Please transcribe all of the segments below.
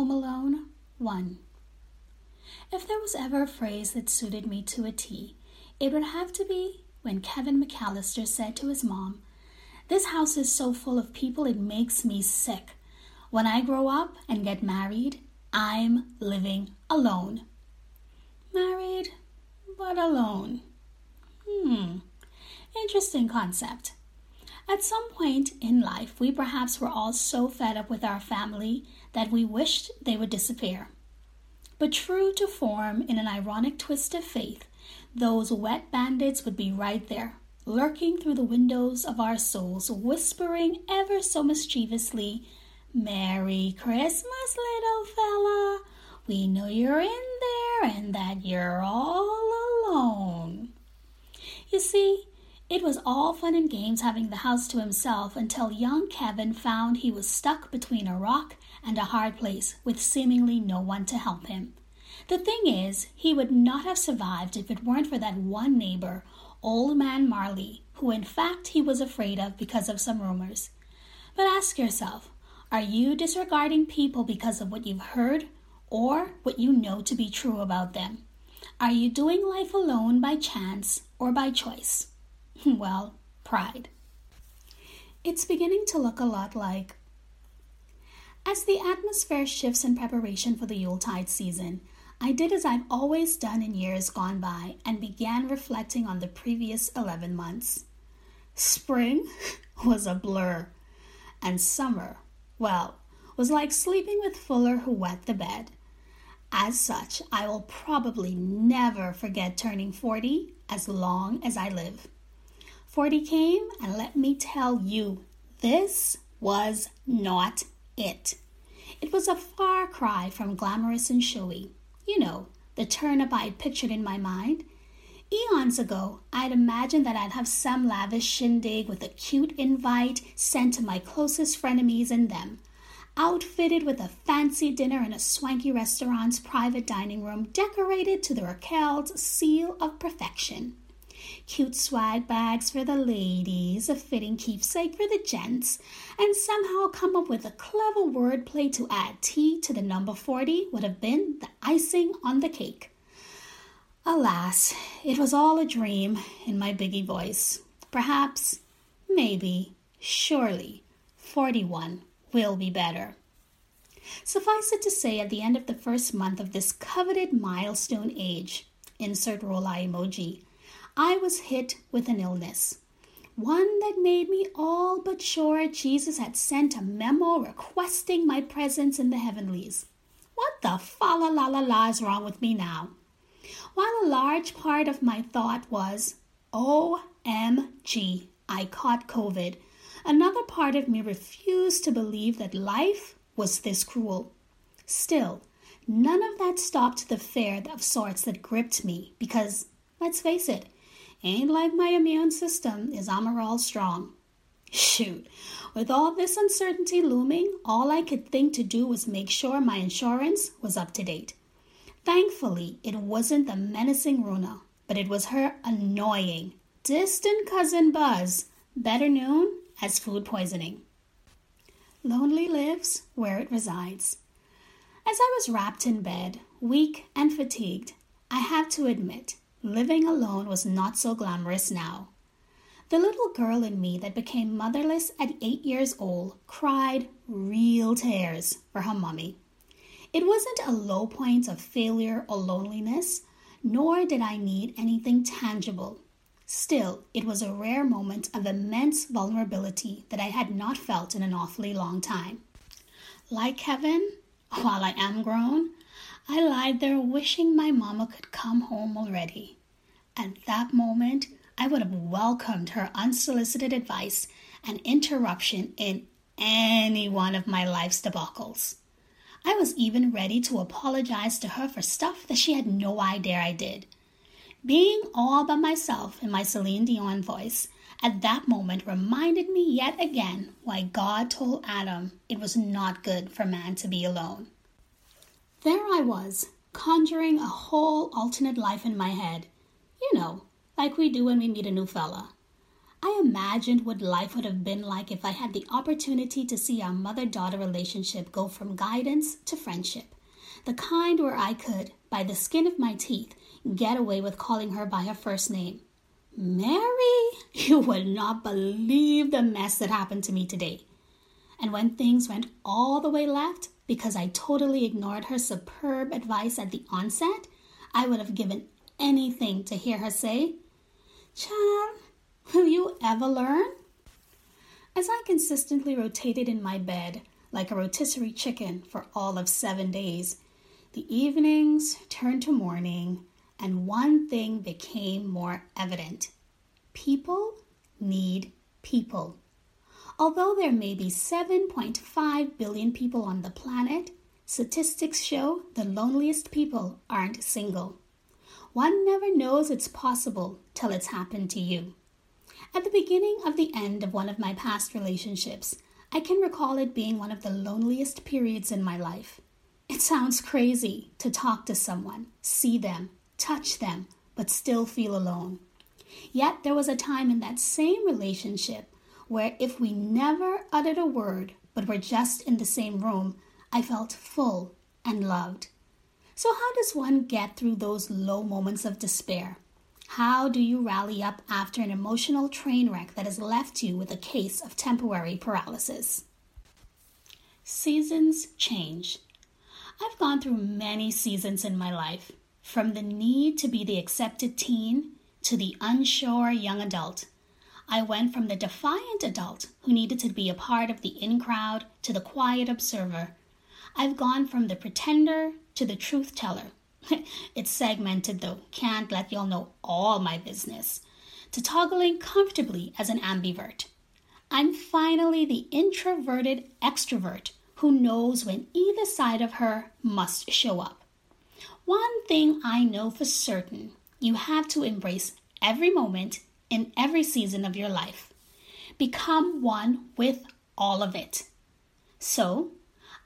Home Alone 1. If there was ever a phrase that suited me to a T, it would have to be when Kevin McAllister said to his mom, This house is so full of people it makes me sick. When I grow up and get married, I'm living alone. Married, but alone. Hmm, interesting concept. At some point in life, we perhaps were all so fed up with our family that we wished they would disappear. But true to form, in an ironic twist of fate, those wet bandits would be right there, lurking through the windows of our souls, whispering ever so mischievously, Merry Christmas, little fella. We know you're in there and that you're all alone. You see, it was all fun and games having the house to himself until young Kevin found he was stuck between a rock and a hard place with seemingly no one to help him. The thing is, he would not have survived if it weren't for that one neighbor, Old Man Marley, who in fact he was afraid of because of some rumors. But ask yourself are you disregarding people because of what you've heard or what you know to be true about them? Are you doing life alone by chance or by choice? well, pride. It's beginning to look a lot like. As the atmosphere shifts in preparation for the Yuletide season, I did as I've always done in years gone by and began reflecting on the previous 11 months. Spring was a blur, and summer, well, was like sleeping with Fuller who wet the bed. As such, I will probably never forget turning 40 as long as I live. 40 came, and let me tell you, this was not it. It was a far cry from glamorous and showy. You know, the turn up I'd pictured in my mind. Eons ago, I'd imagined that I'd have some lavish shindig with a cute invite sent to my closest frenemies and them, outfitted with a fancy dinner in a swanky restaurant's private dining room decorated to the Raquel's seal of perfection cute swag bags for the ladies, a fitting keepsake for the gents, and somehow come up with a clever wordplay to add T to the number 40 would have been the icing on the cake. Alas, it was all a dream in my biggie voice. Perhaps, maybe, surely, 41 will be better. Suffice it to say, at the end of the first month of this coveted milestone age, insert roll eye emoji, I was hit with an illness. One that made me all but sure Jesus had sent a memo requesting my presence in the heavenlies. What the fa la la la la is wrong with me now? While a large part of my thought was, OMG, I caught COVID, another part of me refused to believe that life was this cruel. Still, none of that stopped the fear of sorts that gripped me because, let's face it, Ain't like my immune system is all strong. Shoot, with all this uncertainty looming, all I could think to do was make sure my insurance was up to date. Thankfully, it wasn't the menacing Rona, but it was her annoying, distant cousin Buzz, better known as food poisoning. Lonely lives where it resides. As I was wrapped in bed, weak and fatigued, I have to admit Living alone was not so glamorous now. The little girl in me that became motherless at eight years old cried real tears for her mummy. It wasn't a low point of failure or loneliness, nor did I need anything tangible. Still, it was a rare moment of immense vulnerability that I had not felt in an awfully long time. Like Kevin, while I am grown, I lied there wishing my mama could come home already. At that moment, I would have welcomed her unsolicited advice and interruption in any one of my life's debacles. I was even ready to apologize to her for stuff that she had no idea I did. Being all by myself in my Celine Dion voice at that moment reminded me yet again why God told Adam it was not good for man to be alone. There I was, conjuring a whole alternate life in my head. You know, like we do when we meet a new fella. I imagined what life would have been like if I had the opportunity to see our mother daughter relationship go from guidance to friendship. the kind where I could, by the skin of my teeth, get away with calling her by her first name. Mary, you would not believe the mess that happened to me today. And when things went all the way left because I totally ignored her superb advice at the onset, I would have given anything to hear her say, Child, will you ever learn? As I consistently rotated in my bed like a rotisserie chicken for all of seven days, the evenings turned to morning, and one thing became more evident people need people. Although there may be 7.5 billion people on the planet, statistics show the loneliest people aren't single. One never knows it's possible till it's happened to you. At the beginning of the end of one of my past relationships, I can recall it being one of the loneliest periods in my life. It sounds crazy to talk to someone, see them, touch them, but still feel alone. Yet there was a time in that same relationship where if we never uttered a word but were just in the same room, I felt full and loved. So, how does one get through those low moments of despair? How do you rally up after an emotional train wreck that has left you with a case of temporary paralysis? Seasons change. I've gone through many seasons in my life, from the need to be the accepted teen to the unsure young adult. I went from the defiant adult who needed to be a part of the in crowd to the quiet observer. I've gone from the pretender to the truth teller it's segmented though, can't let y'all know all my business. To toggling comfortably as an ambivert. I'm finally the introverted extrovert who knows when either side of her must show up. One thing I know for certain you have to embrace every moment in every season of your life. Become one with all of it. So,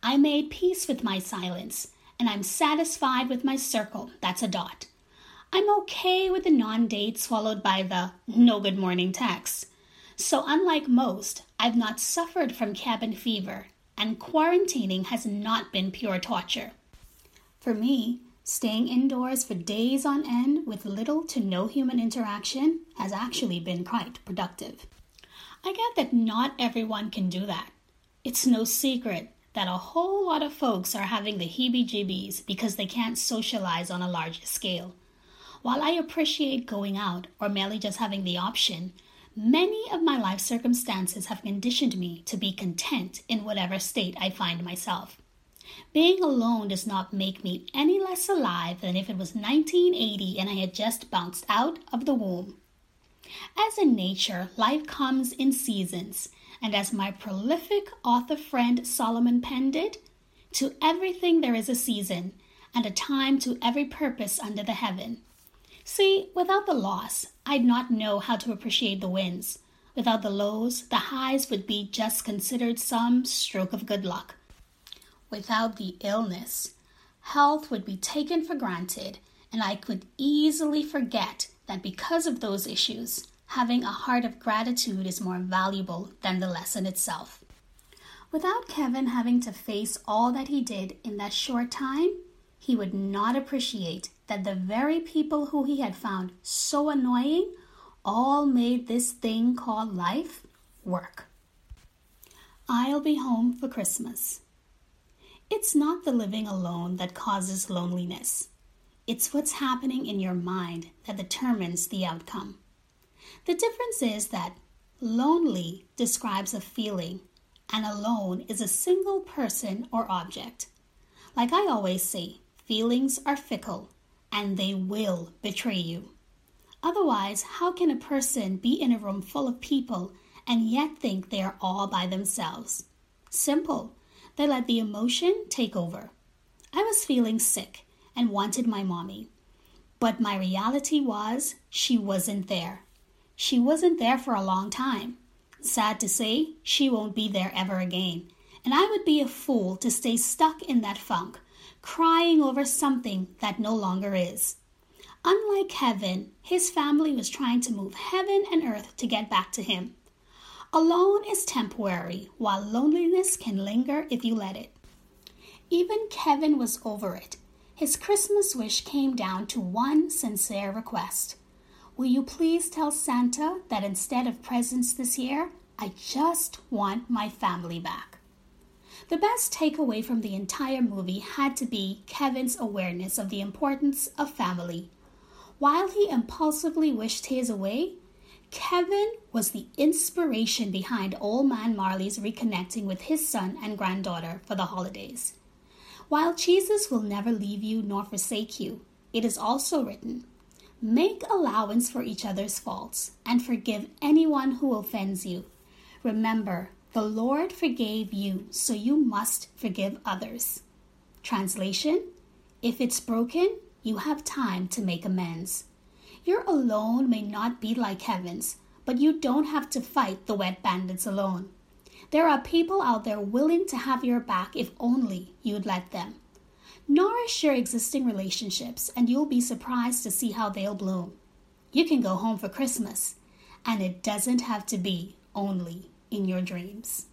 I made peace with my silence and I'm satisfied with my circle. That's a dot. I'm okay with the non dates followed by the no good morning text. So, unlike most, I've not suffered from cabin fever, and quarantining has not been pure torture. For me, staying indoors for days on end with little to no human interaction has actually been quite productive. I get that not everyone can do that. It's no secret that a whole lot of folks are having the heebie jeebies because they can't socialize on a large scale. While I appreciate going out or merely just having the option, many of my life circumstances have conditioned me to be content in whatever state I find myself. Being alone does not make me any less alive than if it was 1980 and I had just bounced out of the womb. As in nature, life comes in seasons, and as my prolific author friend Solomon penned it, to everything there is a season, and a time to every purpose under the heaven. See, without the loss, I'd not know how to appreciate the wins. Without the lows, the highs would be just considered some stroke of good luck. Without the illness, health would be taken for granted, and I could easily forget that because of those issues, having a heart of gratitude is more valuable than the lesson itself. Without Kevin having to face all that he did in that short time, he would not appreciate that the very people who he had found so annoying all made this thing called life work. I'll be home for Christmas. It's not the living alone that causes loneliness. It's what's happening in your mind that determines the outcome. The difference is that lonely describes a feeling, and alone is a single person or object. Like I always say, feelings are fickle and they will betray you. Otherwise, how can a person be in a room full of people and yet think they are all by themselves? Simple. They let the emotion take over. I was feeling sick and wanted my mommy. But my reality was she wasn't there. She wasn't there for a long time. Sad to say, she won't be there ever again. And I would be a fool to stay stuck in that funk, crying over something that no longer is. Unlike Kevin, his family was trying to move heaven and earth to get back to him. Alone is temporary, while loneliness can linger if you let it. even Kevin was over it. His Christmas wish came down to one sincere request Will you please tell Santa that instead of presents this year, I just want my family back? The best takeaway from the entire movie had to be Kevin's awareness of the importance of family. While he impulsively wished his away, Kevin was the inspiration behind Old Man Marley's reconnecting with his son and granddaughter for the holidays. While Jesus will never leave you nor forsake you, it is also written, Make allowance for each other's faults and forgive anyone who offends you. Remember, the Lord forgave you, so you must forgive others. Translation If it's broken, you have time to make amends. Your alone may not be like Kevin's, but you don't have to fight the wet bandits alone. There are people out there willing to have your back if only you'd let them. Nourish your existing relationships, and you'll be surprised to see how they'll bloom. You can go home for Christmas, and it doesn't have to be only in your dreams.